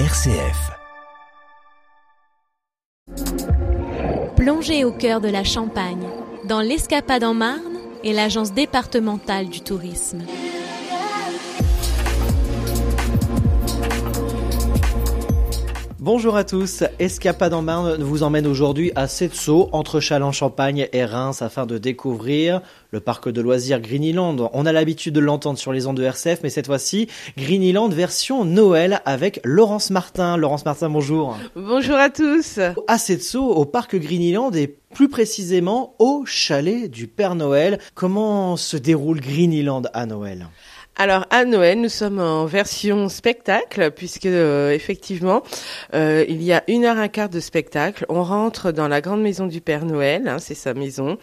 RCF. Plongez au cœur de la Champagne, dans l'Escapade en Marne et l'Agence départementale du tourisme. Bonjour à tous, Escapade en Marne vous emmène aujourd'hui à Setso, entre Châlons-Champagne et Reims, afin de découvrir le parc de loisirs Greenyland. On a l'habitude de l'entendre sur les ondes de RCF, mais cette fois-ci, Greenyland version Noël avec Laurence Martin. Laurence Martin, bonjour. Bonjour à tous. À Setso, au parc Greenyland et plus précisément au chalet du Père Noël. Comment se déroule Greenyland à Noël? Alors à Noël, nous sommes en version spectacle puisque euh, effectivement euh, il y a une heure un quart de spectacle. On rentre dans la grande maison du Père Noël, hein, c'est sa maison,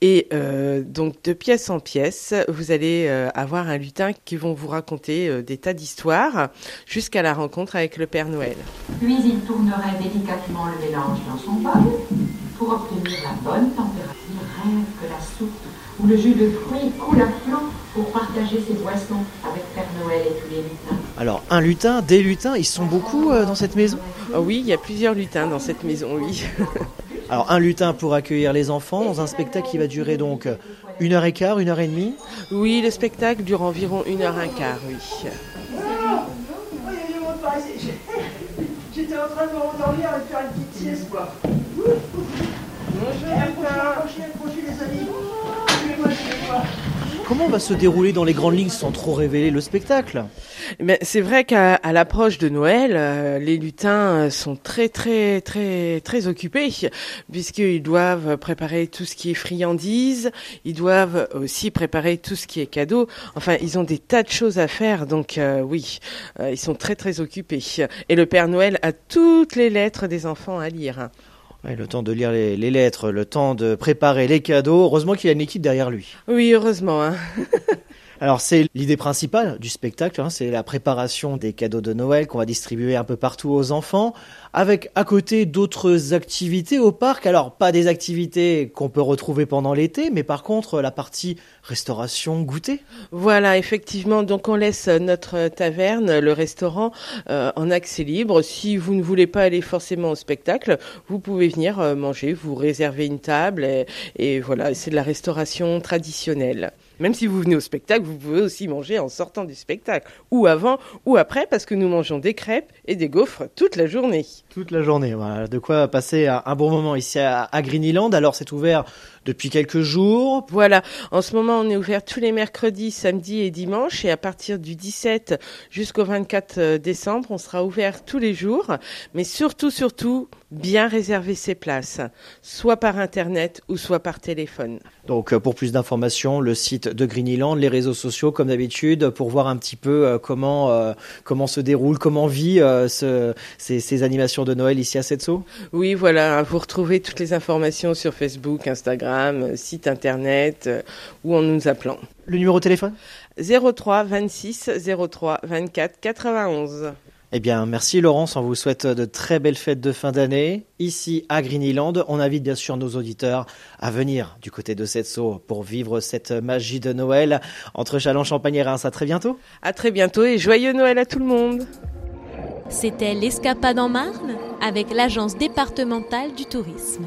et euh, donc de pièce en pièce, vous allez avoir un lutin qui vont vous raconter des tas d'histoires jusqu'à la rencontre avec le Père Noël. Puis il tournerait délicatement le mélange dans son bol pour obtenir la bonne température. Rêve que la soupe ou le jus de fruits coule à flot pour partager ses boissons avec Père Noël et tous les lutins. Alors, un lutin, des lutins, ils sont beaucoup euh, dans cette maison? Oh Oui, il y a plusieurs lutins dans cette maison, oui. Alors, un lutin pour accueillir les enfants dans un spectacle qui va durer donc une heure et quart, une heure et demie? Oui, le spectacle dure environ une heure et quart, oui. J'étais en train de me rendormir et de faire une petite sieste, quoi. Comment va se dérouler dans les grandes lignes sans trop révéler le spectacle? Mais c'est vrai qu'à l'approche de Noël, euh, les lutins sont très très très très occupés puisqu'ils doivent préparer tout ce qui est friandises, ils doivent aussi préparer tout ce qui est cadeau. Enfin, ils ont des tas de choses à faire, donc euh, oui, euh, ils sont très très occupés. Et le Père Noël a toutes les lettres des enfants à lire le temps de lire les, lettres, le temps de préparer les cadeaux. Heureusement qu'il a une équipe derrière lui. Oui, heureusement. Hein. Alors c'est l'idée principale du spectacle, hein, c'est la préparation des cadeaux de Noël qu'on va distribuer un peu partout aux enfants, avec à côté d'autres activités au parc. Alors pas des activités qu'on peut retrouver pendant l'été, mais par contre la partie restauration, goûter. Voilà, effectivement. Donc on laisse notre taverne, le restaurant, euh, en accès libre. Si vous ne voulez pas aller forcément au spectacle, vous pouvez venir euh, manger, vous réserver une table, et, et voilà, c'est de la restauration traditionnelle. Même si vous venez au spectacle, vous pouvez aussi manger en sortant du spectacle, ou avant, ou après, parce que nous mangeons des crêpes et des gaufres toute la journée. Toute la journée, voilà. De quoi passer un bon moment ici à, à Greenyland. Alors c'est ouvert depuis quelques jours. Voilà. En ce moment, on est ouvert tous les mercredis, samedis et dimanches. Et à partir du 17 jusqu'au 24 euh, décembre, on sera ouvert tous les jours. Mais surtout, surtout, bien réserver ses places, soit par Internet ou soit par téléphone. Donc, euh, pour plus d'informations, le site de Greenyland, les réseaux sociaux, comme d'habitude, pour voir un petit peu euh, comment, comment se déroule, comment vit ce, ces, ces, animations de Noël ici à Setso. Oui, voilà. Vous retrouvez toutes les informations sur Facebook, Instagram site internet euh, ou en nous appelant. Le numéro de téléphone? 03 26 03 24 91. Eh bien, merci Laurence, on vous souhaite de très belles fêtes de fin d'année. Ici à Greenyland, on invite bien sûr nos auditeurs à venir du côté de Setso pour vivre cette magie de Noël entre Chalon, Champagne et Reims. À très bientôt. À très bientôt et joyeux Noël à tout le monde. C'était l'Escapade en Marne avec l'Agence départementale du tourisme.